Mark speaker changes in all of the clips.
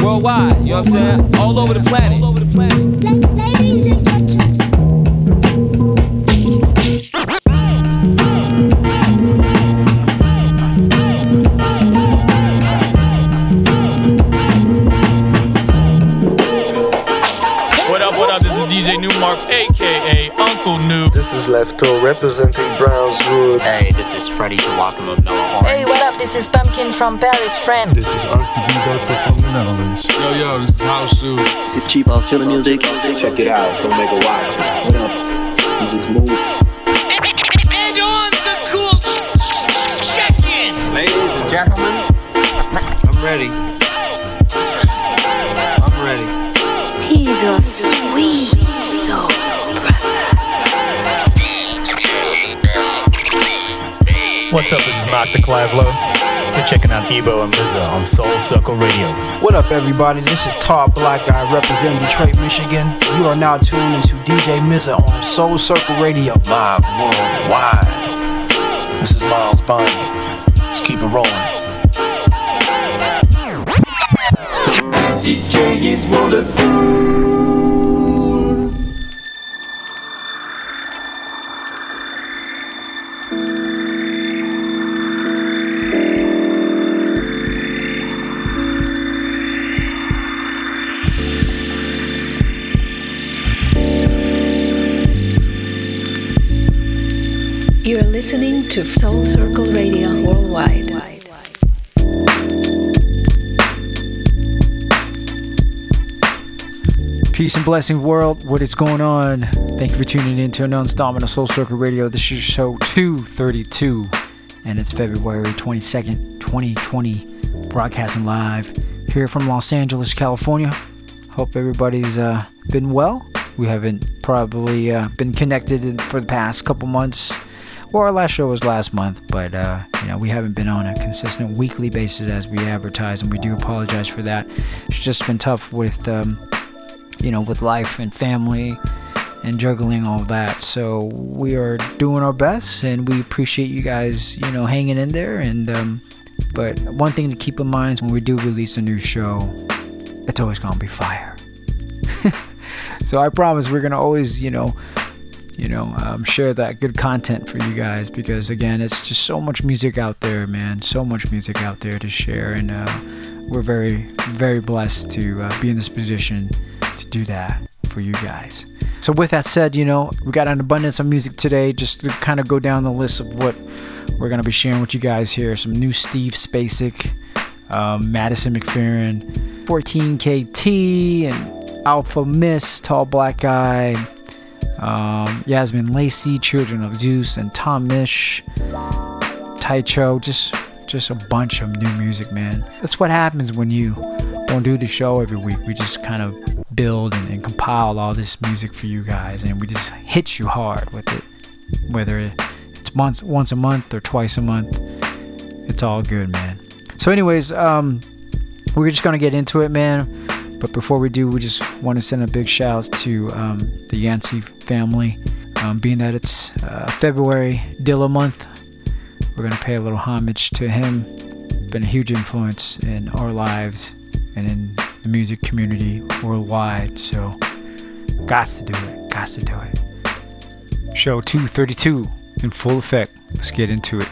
Speaker 1: Worldwide, you know what I'm saying? All over the planet. All over the planet.
Speaker 2: Ladies and gentlemen.
Speaker 3: What up, what up? This is DJ Nu-Mark, aka Uncle New.
Speaker 4: This is Lefto representing Brownswood.
Speaker 5: Hey, this is Freddie Joachim of Noah Horn.
Speaker 6: Hey, what up? This is Pumpkin from Paris, friend.
Speaker 7: This is RCB Doctor from the Netherlands.
Speaker 3: Yo, yo, this is House Shoes.
Speaker 8: This is Chief of Killer Music.
Speaker 9: Check it out, so make a watch. What up? This is Moose.
Speaker 10: What's up? This is Mark the Clivelo. You're checking out Ebo and Liza on Soul Circle Radio.
Speaker 11: What up, everybody? This is Tall Black Guy represent Detroit, Michigan. You are now tuned into DJ Mza on Soul Circle Radio.
Speaker 12: Live worldwide. This is Miles Bonny. Let's keep it rolling.
Speaker 9: DJ is wonderful.
Speaker 2: Listening to Soul Circle Radio Worldwide.
Speaker 13: Peace and blessing, world. What is going on? Thank you for tuning in to Unknown Storm on Soul Circle Radio. This is show 232, and it's February 22nd, 2020. Broadcasting live here from Los Angeles, California. Hope everybody's uh, been well. We haven't probably uh, been connected for the past couple months. Well, our last show was last month, but uh, you know we haven't been on a consistent weekly basis as we advertise, and we do apologize for that. It's just been tough with um, you know, with life and family and juggling all that. So we are doing our best, and we appreciate you guys, you know, hanging in there. And um, but one thing to keep in mind is when we do release a new show, it's always gonna be fire. so I promise we're gonna always, you know, you know, um, share that good content for you guys because again, it's just so much music out there, man. So much music out there to share, and uh, we're very, very blessed to uh, be in this position to do that for you guys. So, with that said, you know, we got an abundance of music today. Just to kind of go down the list of what we're gonna be sharing with you guys here. Some new Steve Spacek, um, Madison McFerrin, 14KT, and Alfa Mist, Tall Black Guy, um, Yazmin Lacey, Children of Zeus, and Tom Misch, Tycho. Just, just a bunch of new music, man. That's what happens when you don't do the show every week. We just kind of build and, and, compile all this music for you guys, and we just hit you hard with it. Whether it's once once a month or twice a month, it's all good, man. So, anyways, um, we're just gonna get into it, man. But before we do, we just want to send a big shout out to um, the Yancey family. Um, being that it's uh, February Dilla month, we're gonna pay a little homage to him. Been a huge influence in our lives and in the music community worldwide. So, gots to do it. Gots to do it. Show 232 in full effect. Let's get into it.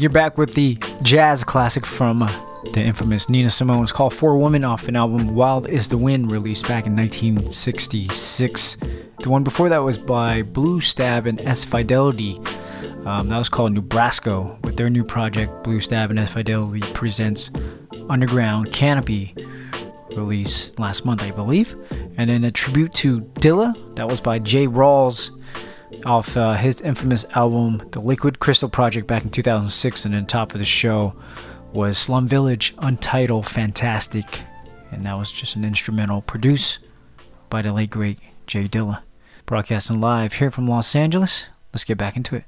Speaker 13: Take you back with the jazz classic from uh, the infamous Nina Simone. It's called Four Women off an album Wild is the Wind, released back in 1966. The one before that was by Bluestaeb and S Fidelity. Um, that was called Nebrasko. With their new project, Bluestaeb and S Fidelity presents Underground Canopy, released last month, I believe. And then a tribute to Dilla, that was by J Rawls off uh, his infamous album, The Liquid Crystal Project, back in 2006. And then top of the show was Slum Village, Untitled Fantastic. And that was just an instrumental produced by the late great J Dilla. Broadcasting live here from Los Angeles. Let's get back into it.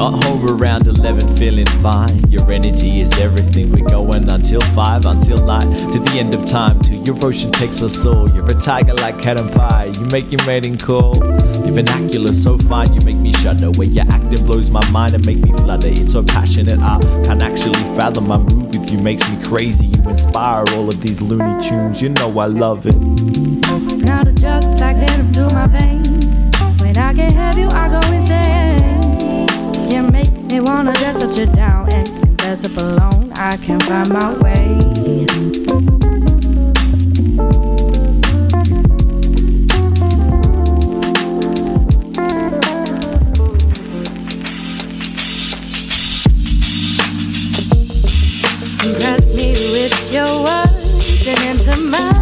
Speaker 14: Got
Speaker 15: home around 11, feeling fine. Your energy is everything. We're going until 5, until night, to the end of time. Till your ocean takes us all. You're a tiger like cat and pie. You make your mating call. Your vernacular so fine, you make me shudder. Where your acting blows my mind and make me flutter. It's so passionate, I can't actually fathom my mood with you. Makes me crazy. You inspire all of these loony tunes. You know I love it.
Speaker 14: Now the drugs like venom through my veins. When I can't have you, I go insane. You make me wanna dress up, sit down, and confess up alone. I can find my way. Impress me with your words and into my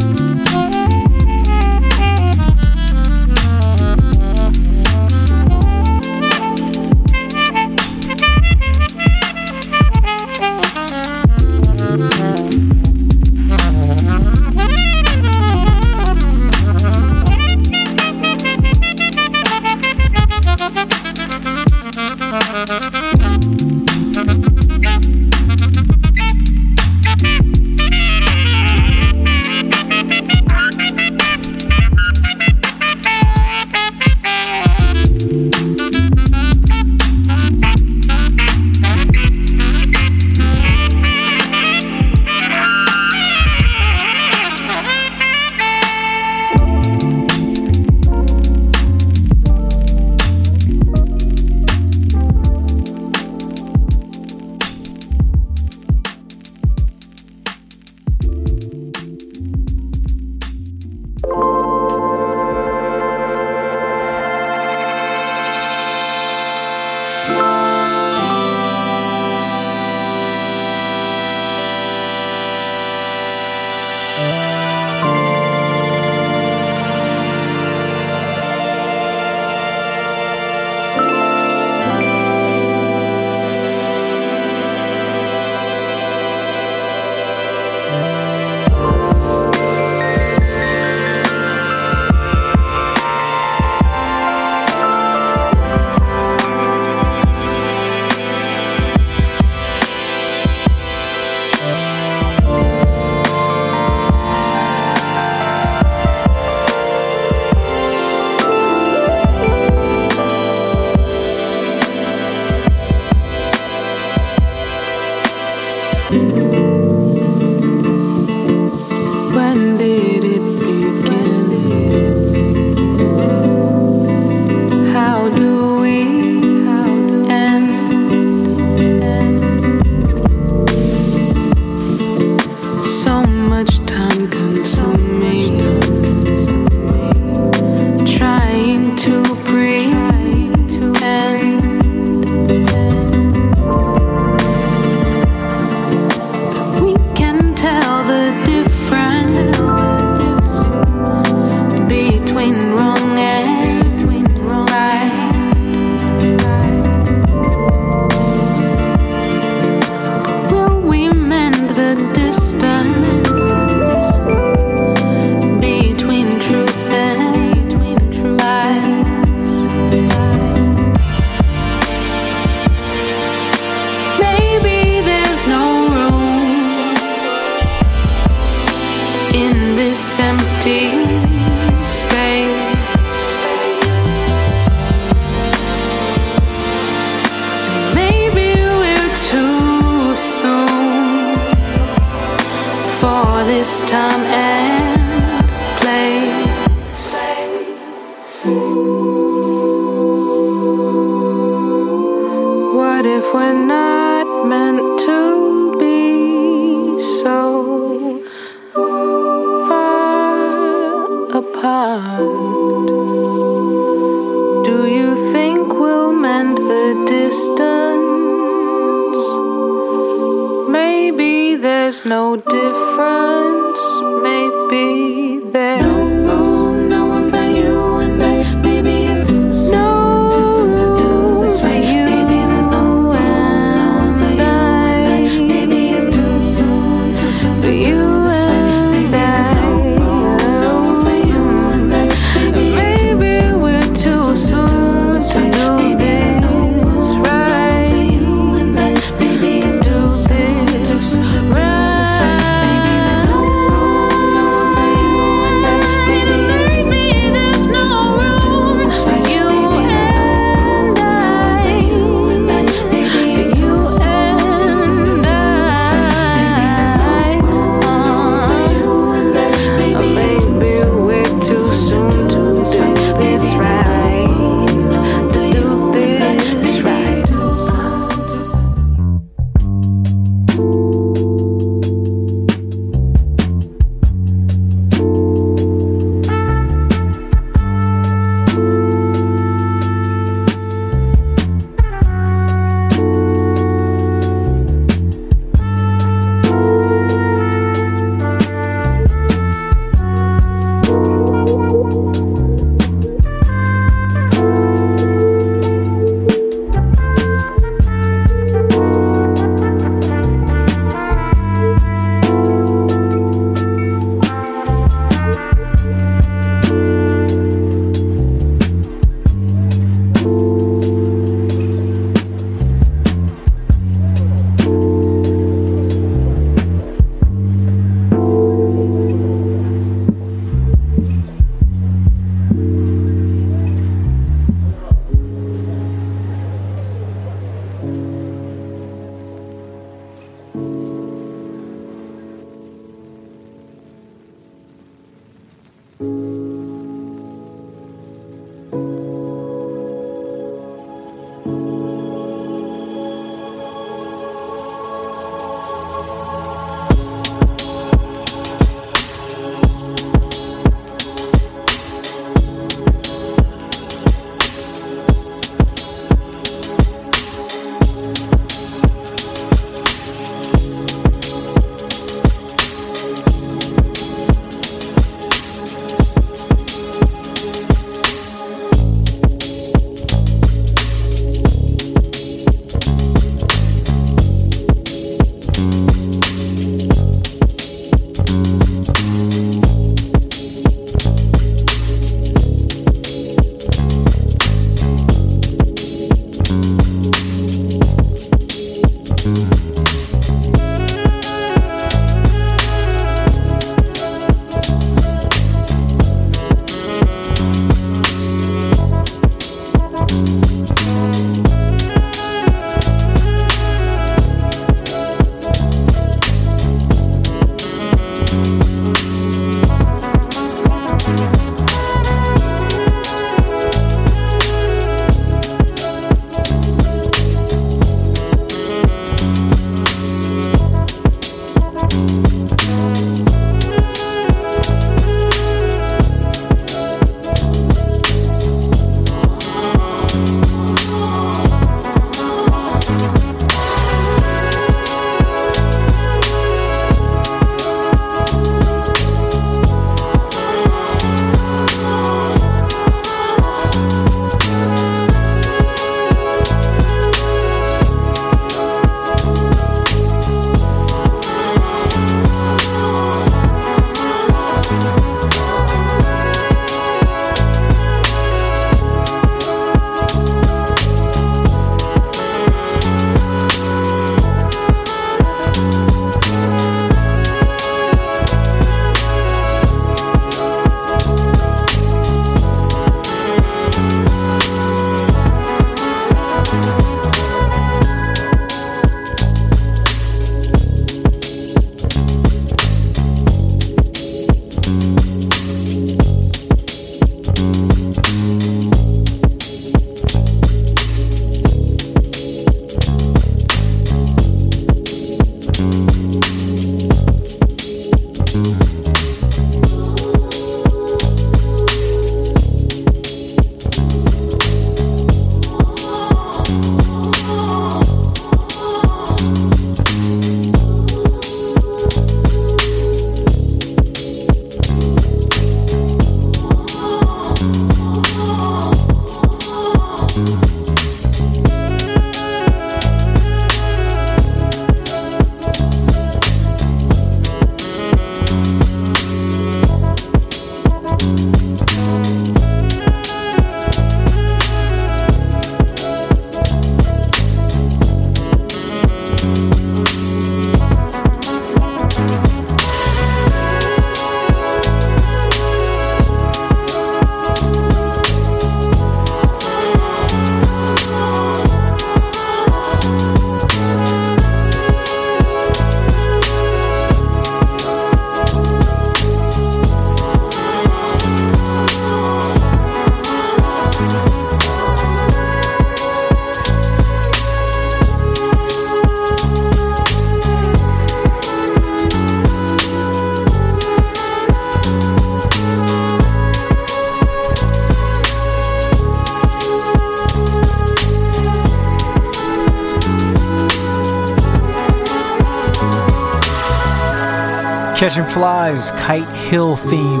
Speaker 13: Catching Flies, Kite Hill theme,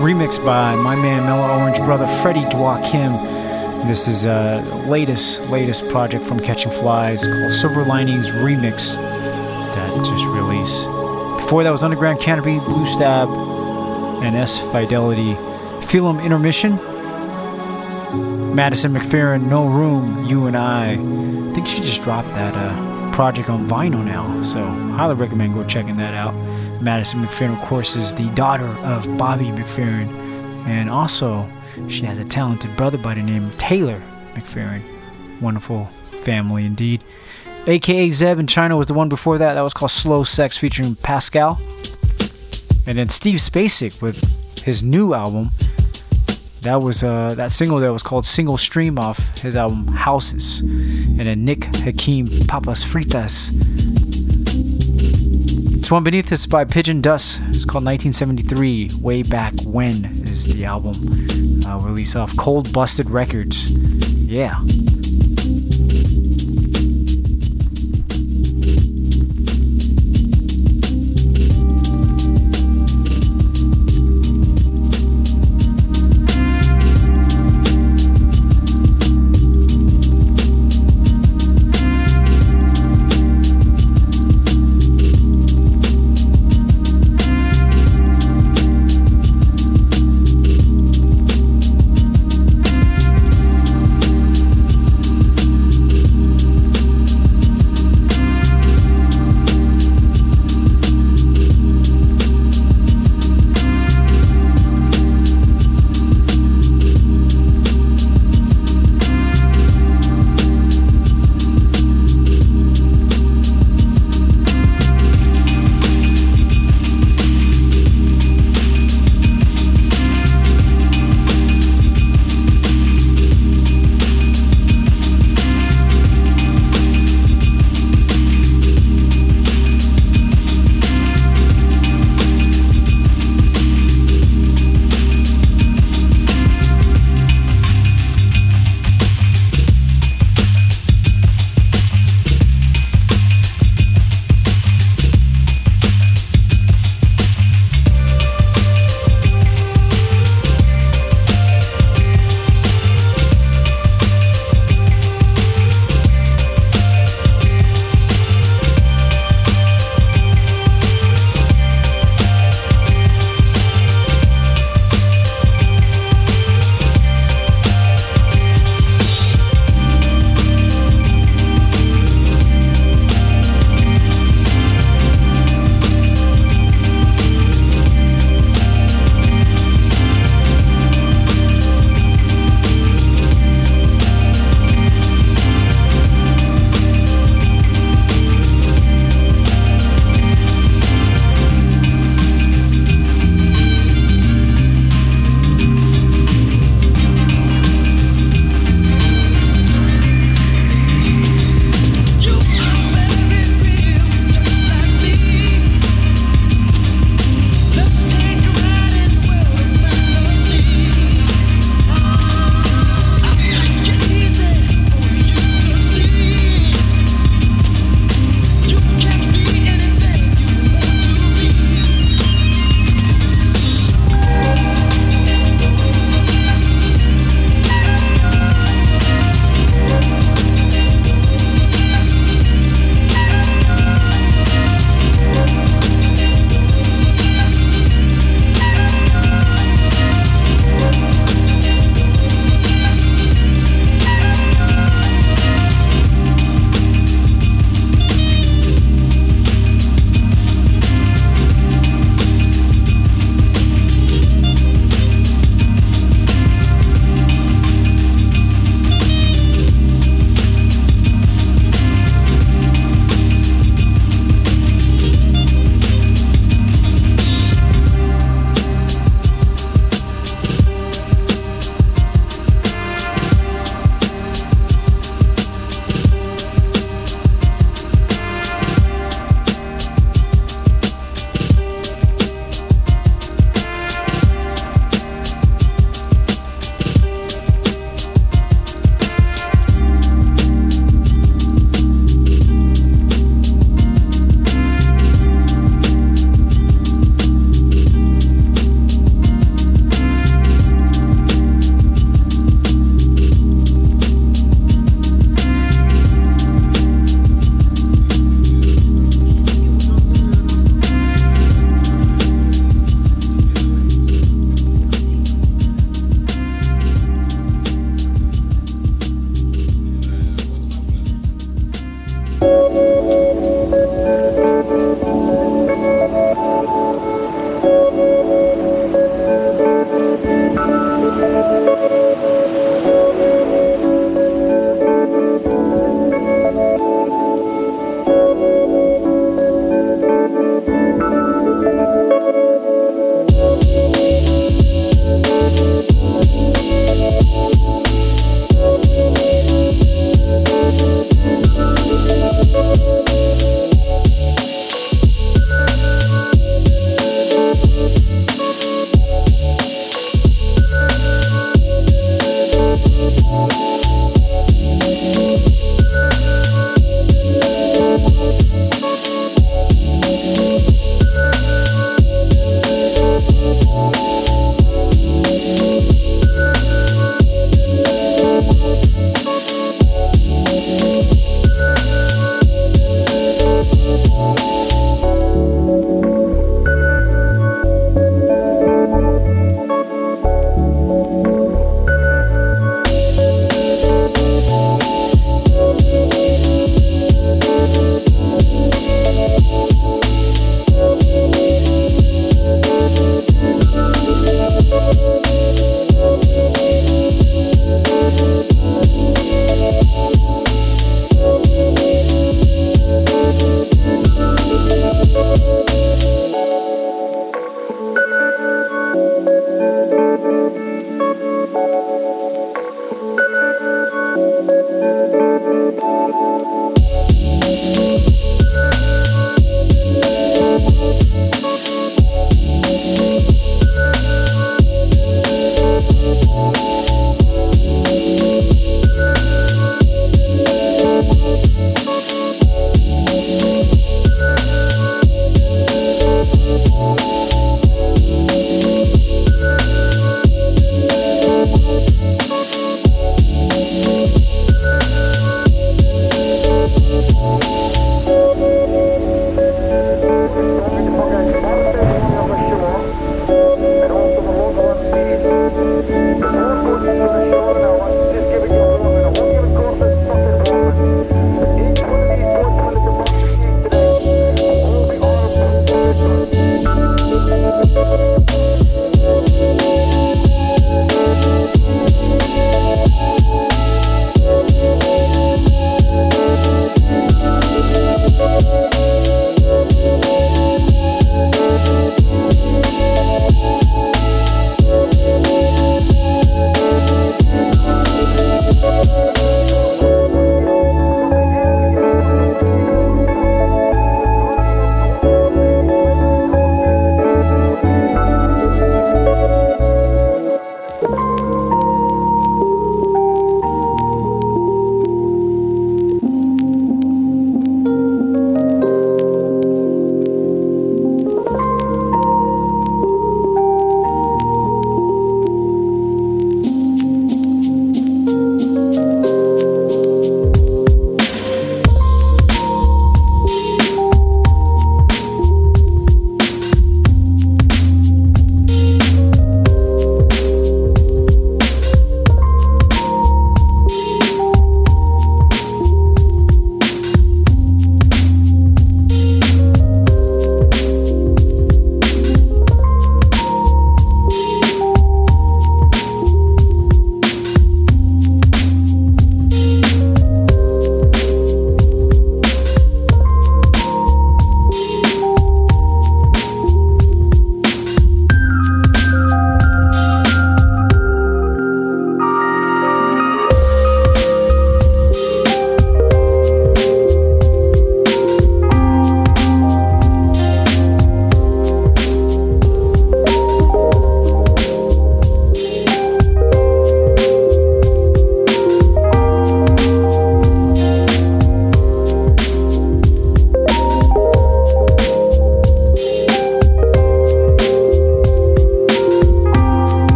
Speaker 13: remixed by my man Mellow Orange brother Freddie Joachim. This is a uh, latest latest project from Catching Flies called Silver Linings Remix that just released. Before that was Underground Canopy, Bluestaeb, and S Fidelity. Feelm Intermission. Madison McFerrin, No Room, You and I. I think she just dropped that uh, project on vinyl now, so highly recommend go checking that out. Madison McFerrin, of course, is the daughter of Bobby McFerrin, and also she has a talented brother by the name of Taylor McFerrin. Wonderful family indeed. AKA Zeb in China was the one before that. That was called Slow Sex featuring Pascal. And then Steve Spacek with his new album. That was uh, that single that was called Single Stream off his album Houses. And then Nick Hakim Papas Fritas this one beneath us by Pigeondust. It's called 1973. Way Back When is the album. Uh, released off Cold Busted Records. Yeah.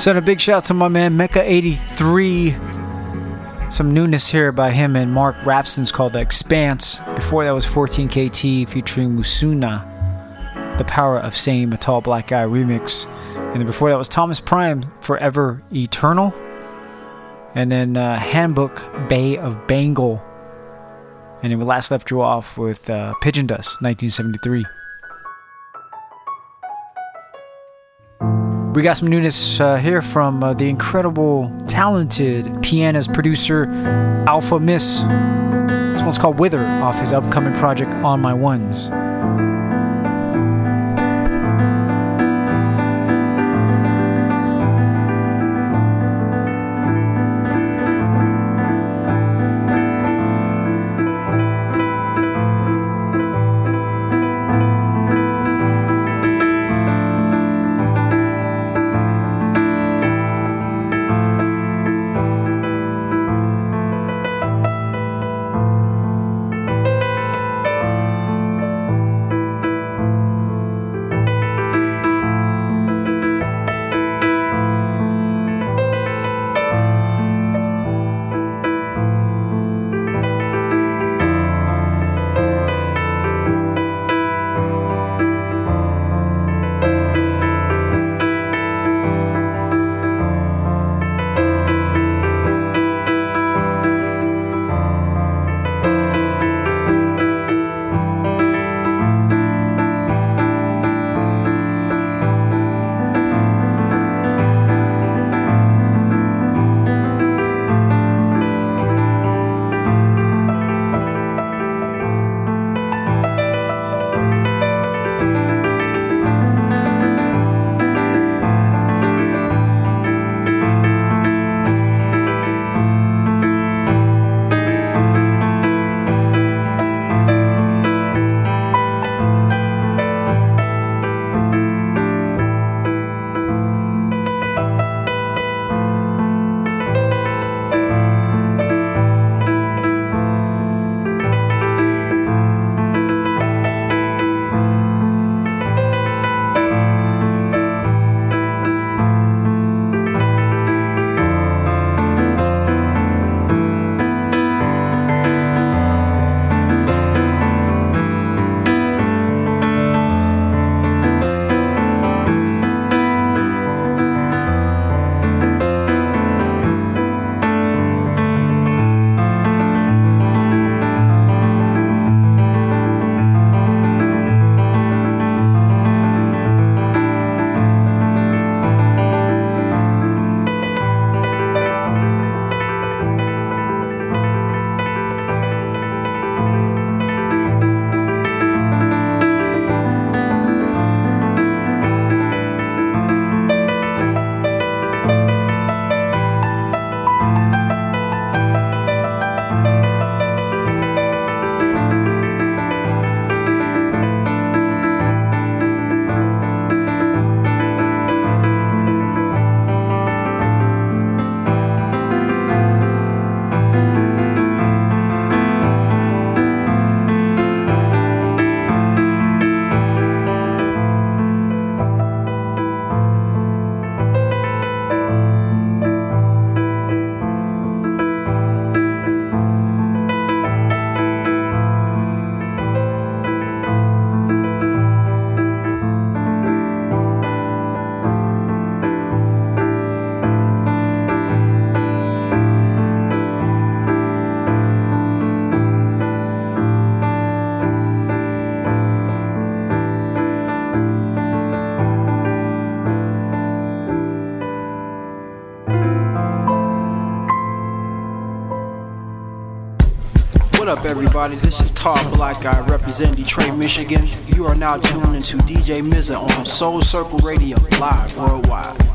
Speaker 13: Send a big shout out to my man Mecca83. Some newness here by him and Marc Rapson's called The Expanse. Before that was 14KT featuring Muhsinah, The Power of Same, a Tall Black Guy remix. And then before that was Thomas Prime, Forever Eternal. And then uh, Handbook Bay of Bengal. And then we last left you off with uh, Pigeondust, 1973. We got some newness uh, here from uh, the incredible, talented pianist producer Alfa Mist. This one's called Wither off his upcoming project On My Ones.
Speaker 11: Up, everybody? This is Tall Black Guy representing Detroit, Michigan. You are now tuned into DJ Mza on Soul Circle Radio, live worldwide.
Speaker 16: We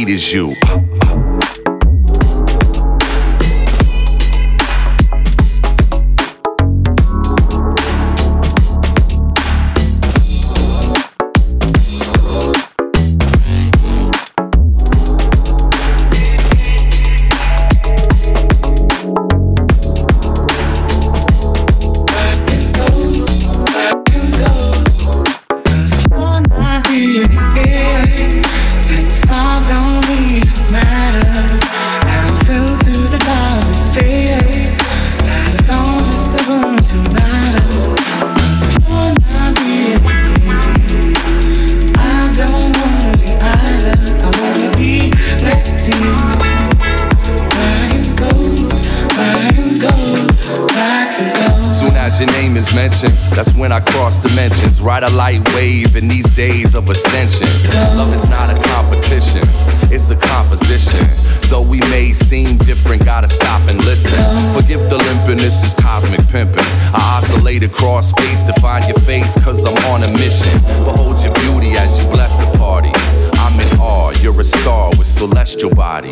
Speaker 17: need is you. dimensions. Ride a light wave in these days of ascension. Love is not a competition, it's a composition. Though we may seem different, gotta stop and listen. Forgive the limping, this is cosmic pimping. I oscillate across space to find your face, cause I'm on a mission. Behold your beauty as you bless the party. I'm in awe, you're a star with celestial body.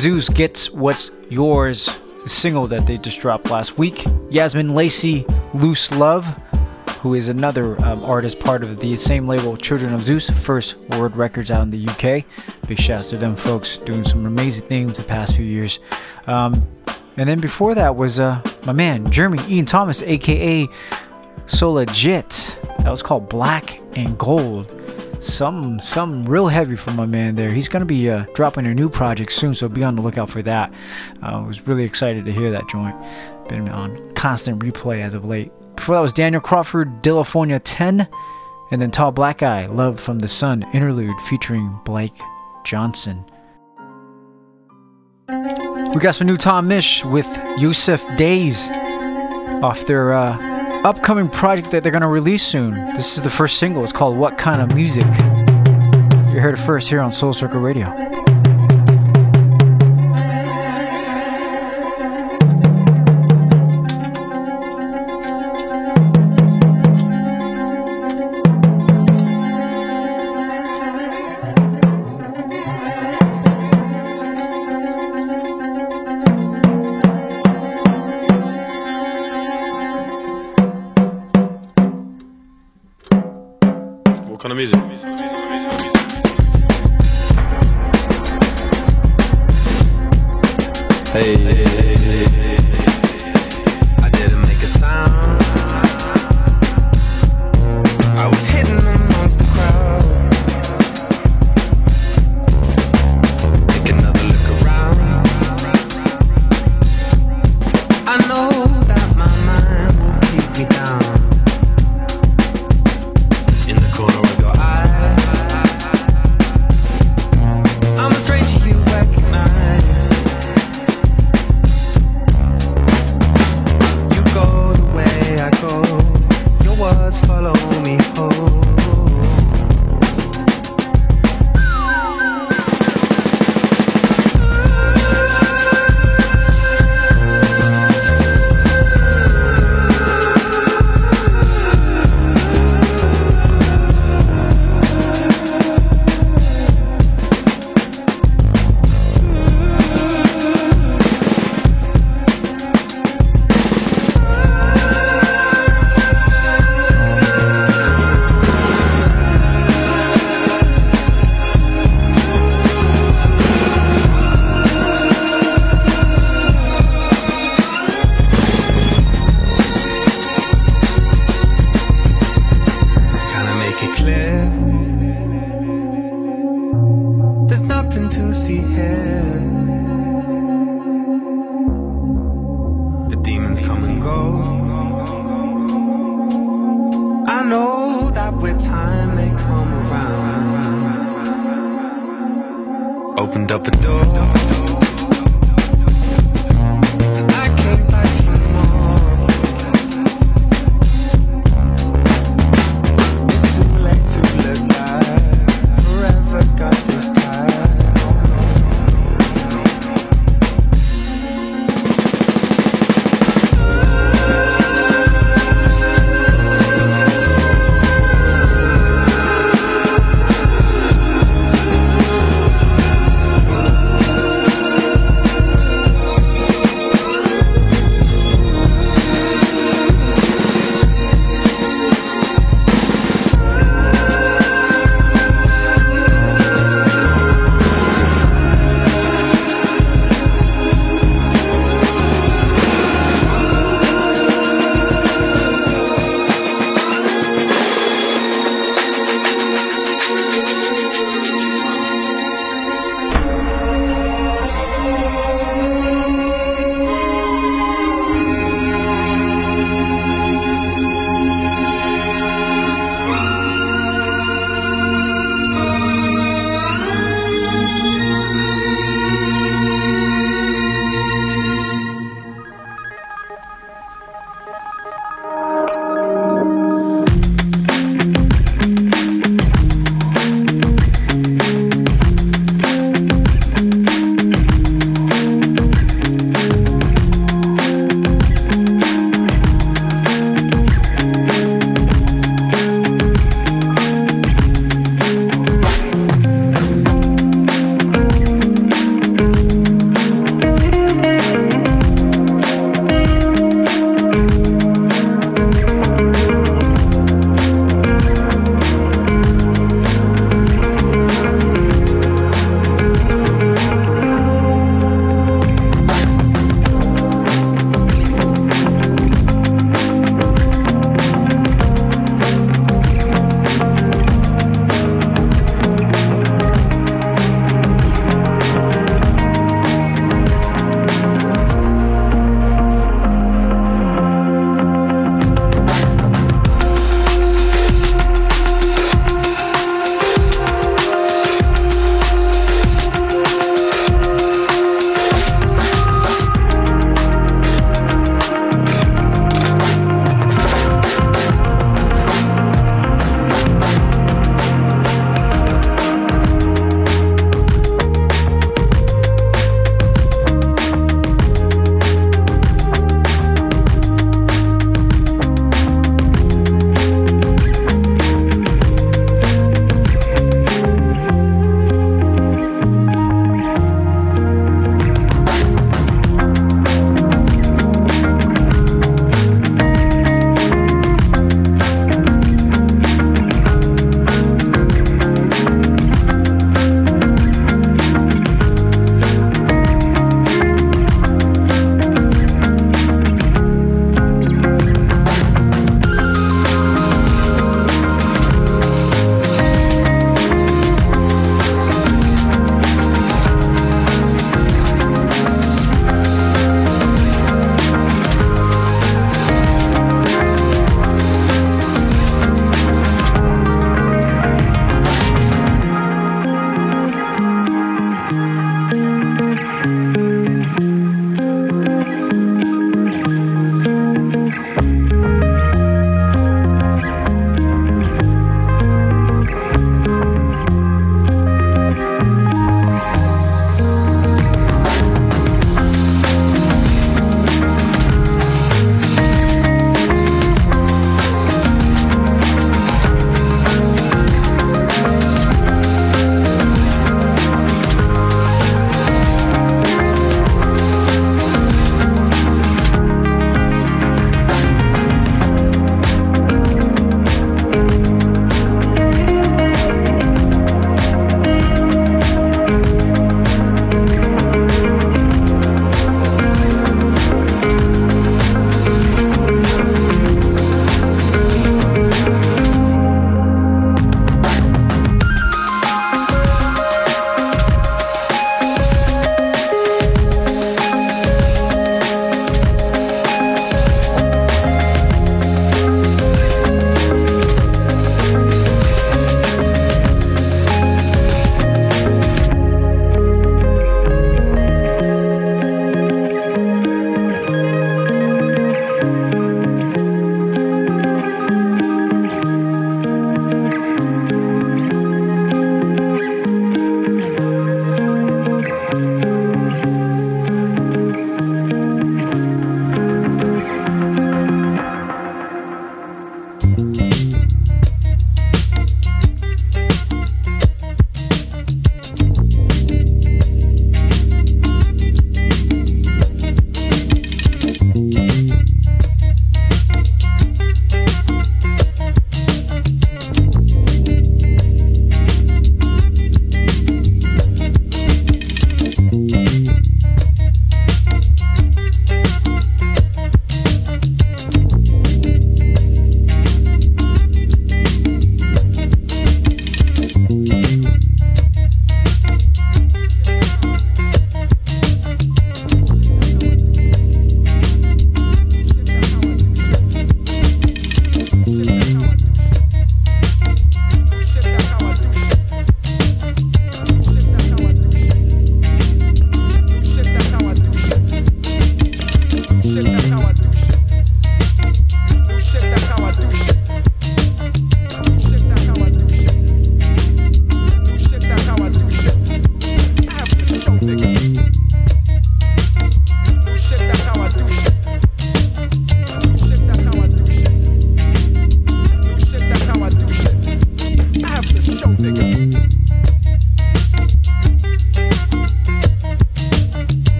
Speaker 13: Zeus Gets What's Yours, single that they just dropped last week. Yazmin Lacey, Loose Love, who is another um, artist part of the same label, Children of Zeus, first Word Records out in the UK. Big shouts to them folks doing some amazing things the past few years. Um, and then before that was uh, my man, Jeremy Ian Thomas, aka Solajit. That was called Black and Gold. Some, some real heavy for my man there. He's going to be uh, dropping a new project soon, so be on the lookout for that. I uh, was really excited to hear that joint. Been on constant replay as of late. Before that was Daniel Crawford, Dillafornia 10, and then Tall Black Guy, Love from the Sun interlude featuring Blake Johnston. We got some new Tom Misch with Yussef Dayes off their uh, upcoming project that they're going to release soon. This is the first single. It's called What Kind of Music. You heard it first here on Soul Circle Radio.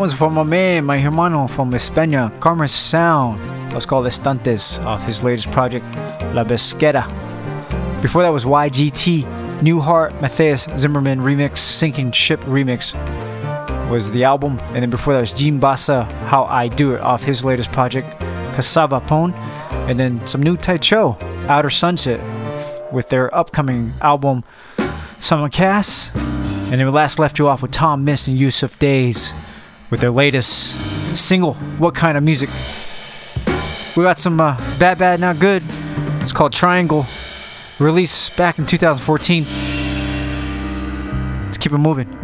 Speaker 13: One's from my man, my hermano from España, Karma Sound. That was called Instantes off his latest project, La Besquera. Before that was YGT, New Heart, Matthias Zimmerman remix, Sinking Ship remix was the album. And then before that was Jeen Bassa, How I Do It off his latest project, Cassava Pone. And then some new Tai Tycho, Outer Sunset, with their upcoming album, Simulcast. And then we last left you off with Tom Misch and Yussef Dayes with their latest single, What Kind of Music. We got some uh, BadBadNotGood. It's called Triangle, released back in 2014. Let's keep it moving.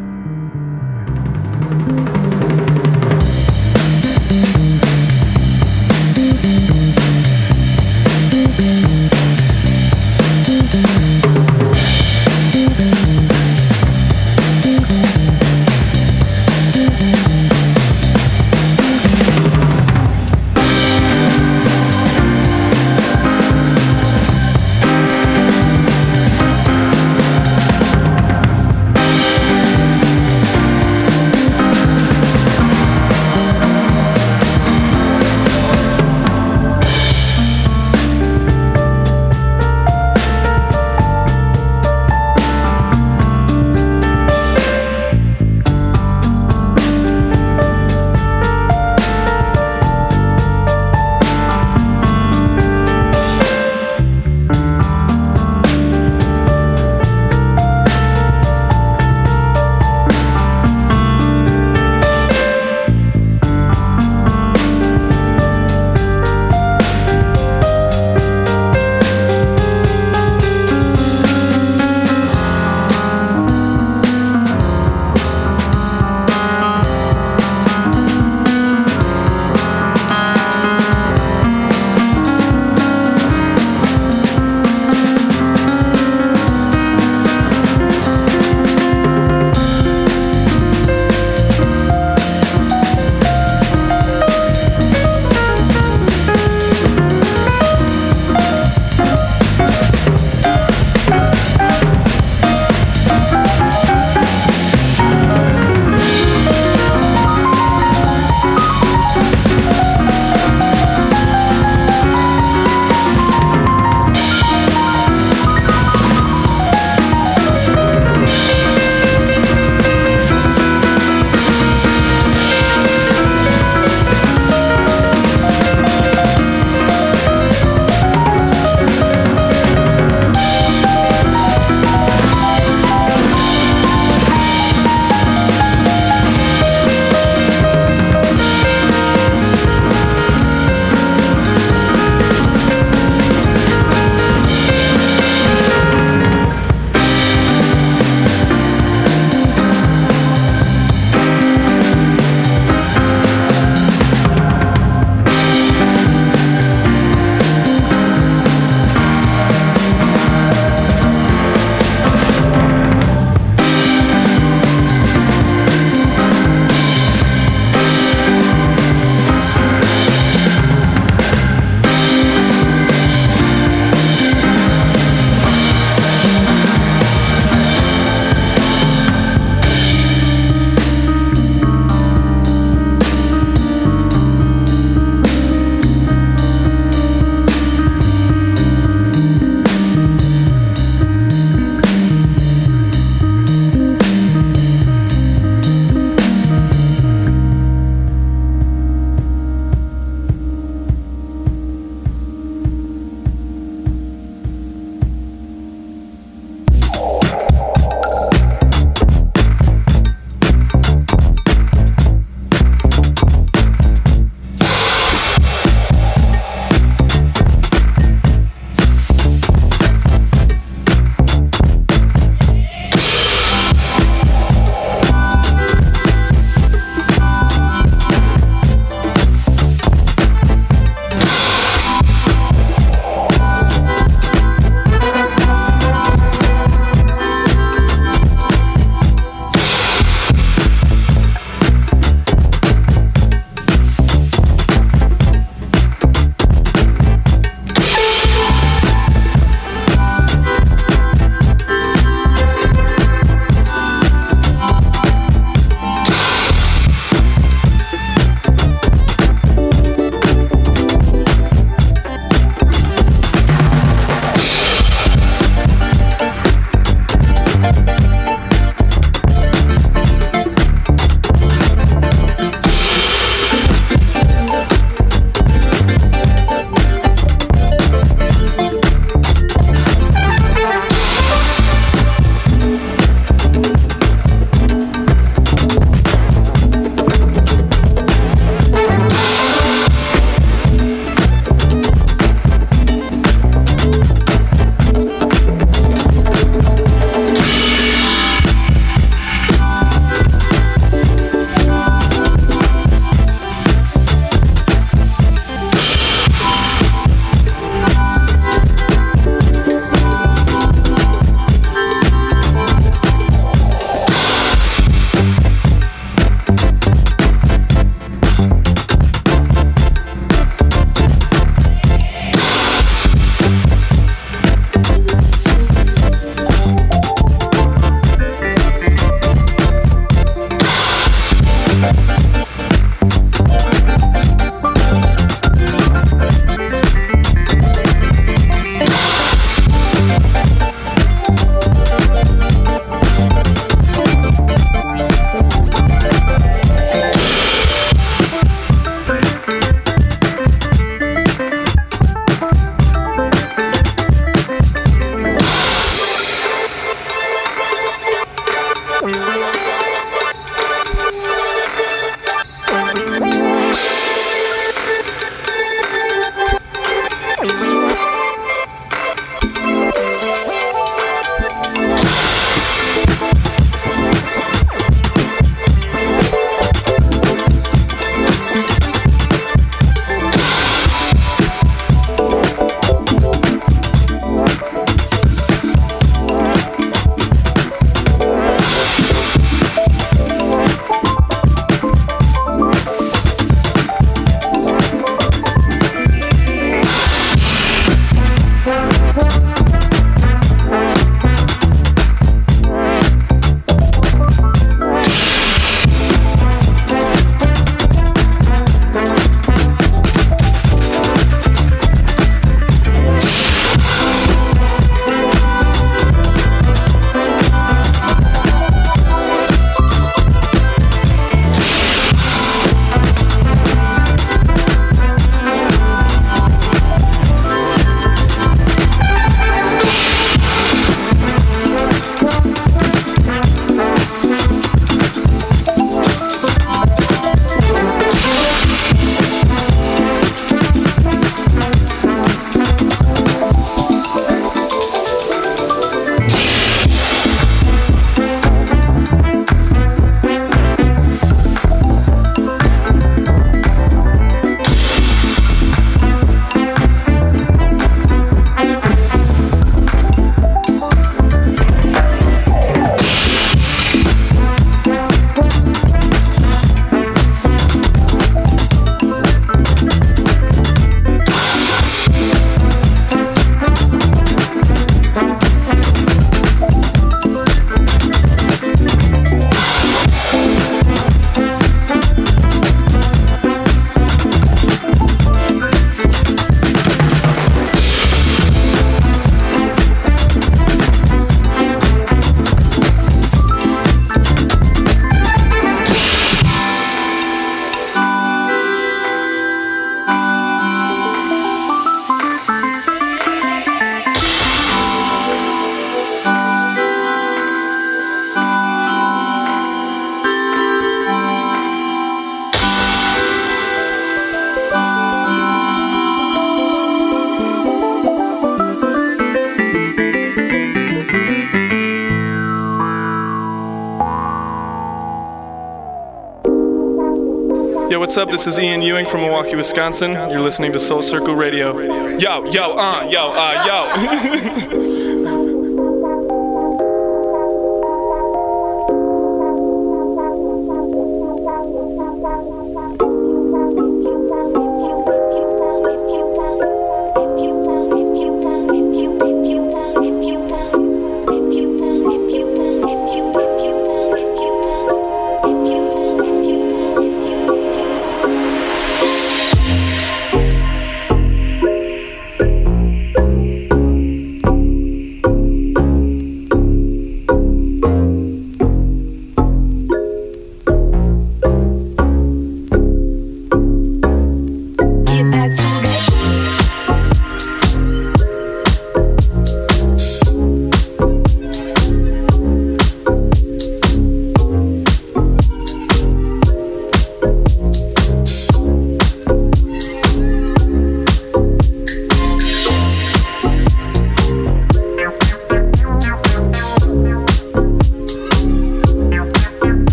Speaker 18: What's up? This is Ian Ewing from Milwaukee, Wisconsin. You're listening to Soul Circle Radio. Yo, yo, uh, yo, uh, yo.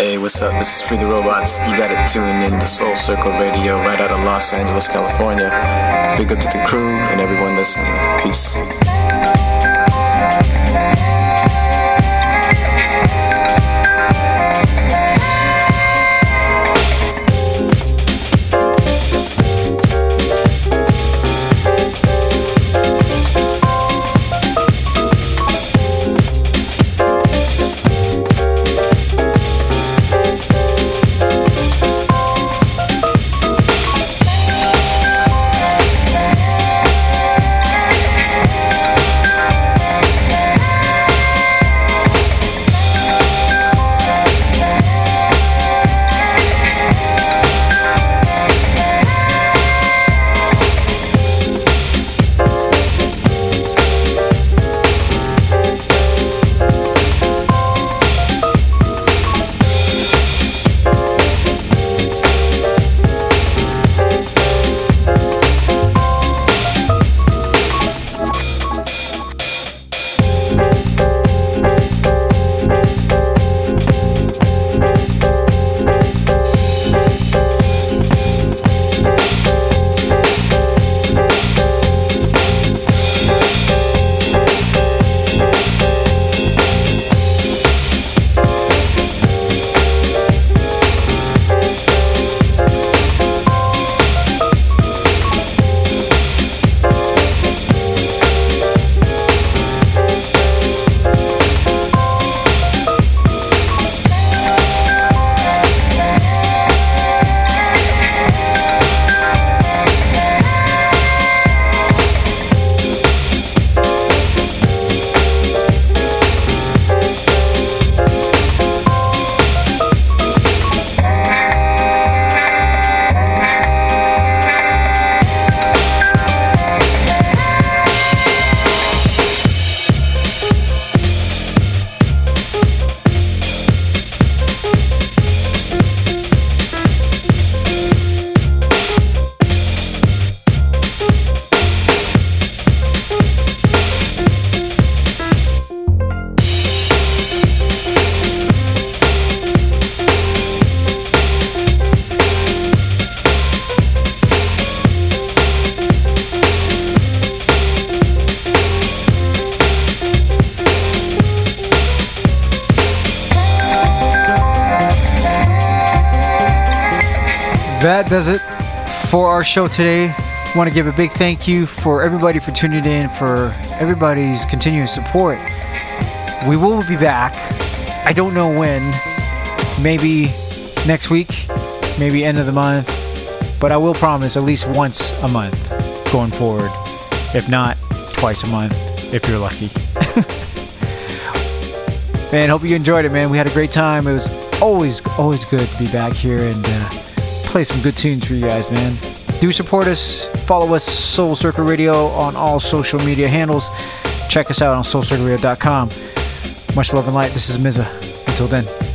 Speaker 19: Hey, what's up? This is Free the Robots. You gotta tune in to Soul Circle Radio right out of Los Angeles, California. Big up to the crew and everyone listening. Peace.
Speaker 13: Show today. Want to give a big thank you for everybody for tuning in, for everybody's continuous support. We will be back. I don't know when. Maybe next week, maybe end of the month. But I will promise at least once a month going forward. If not, twice a month, if you're lucky. man, hope you enjoyed it, man. We had a great time. It was always, always good to be back here and uh, play some good tunes for you guys, man. Do support us. Follow us, Soul Circle Radio, on all social media handles. Check us out on soulcircleradio.com. Much love and light. This is Mza. Until then.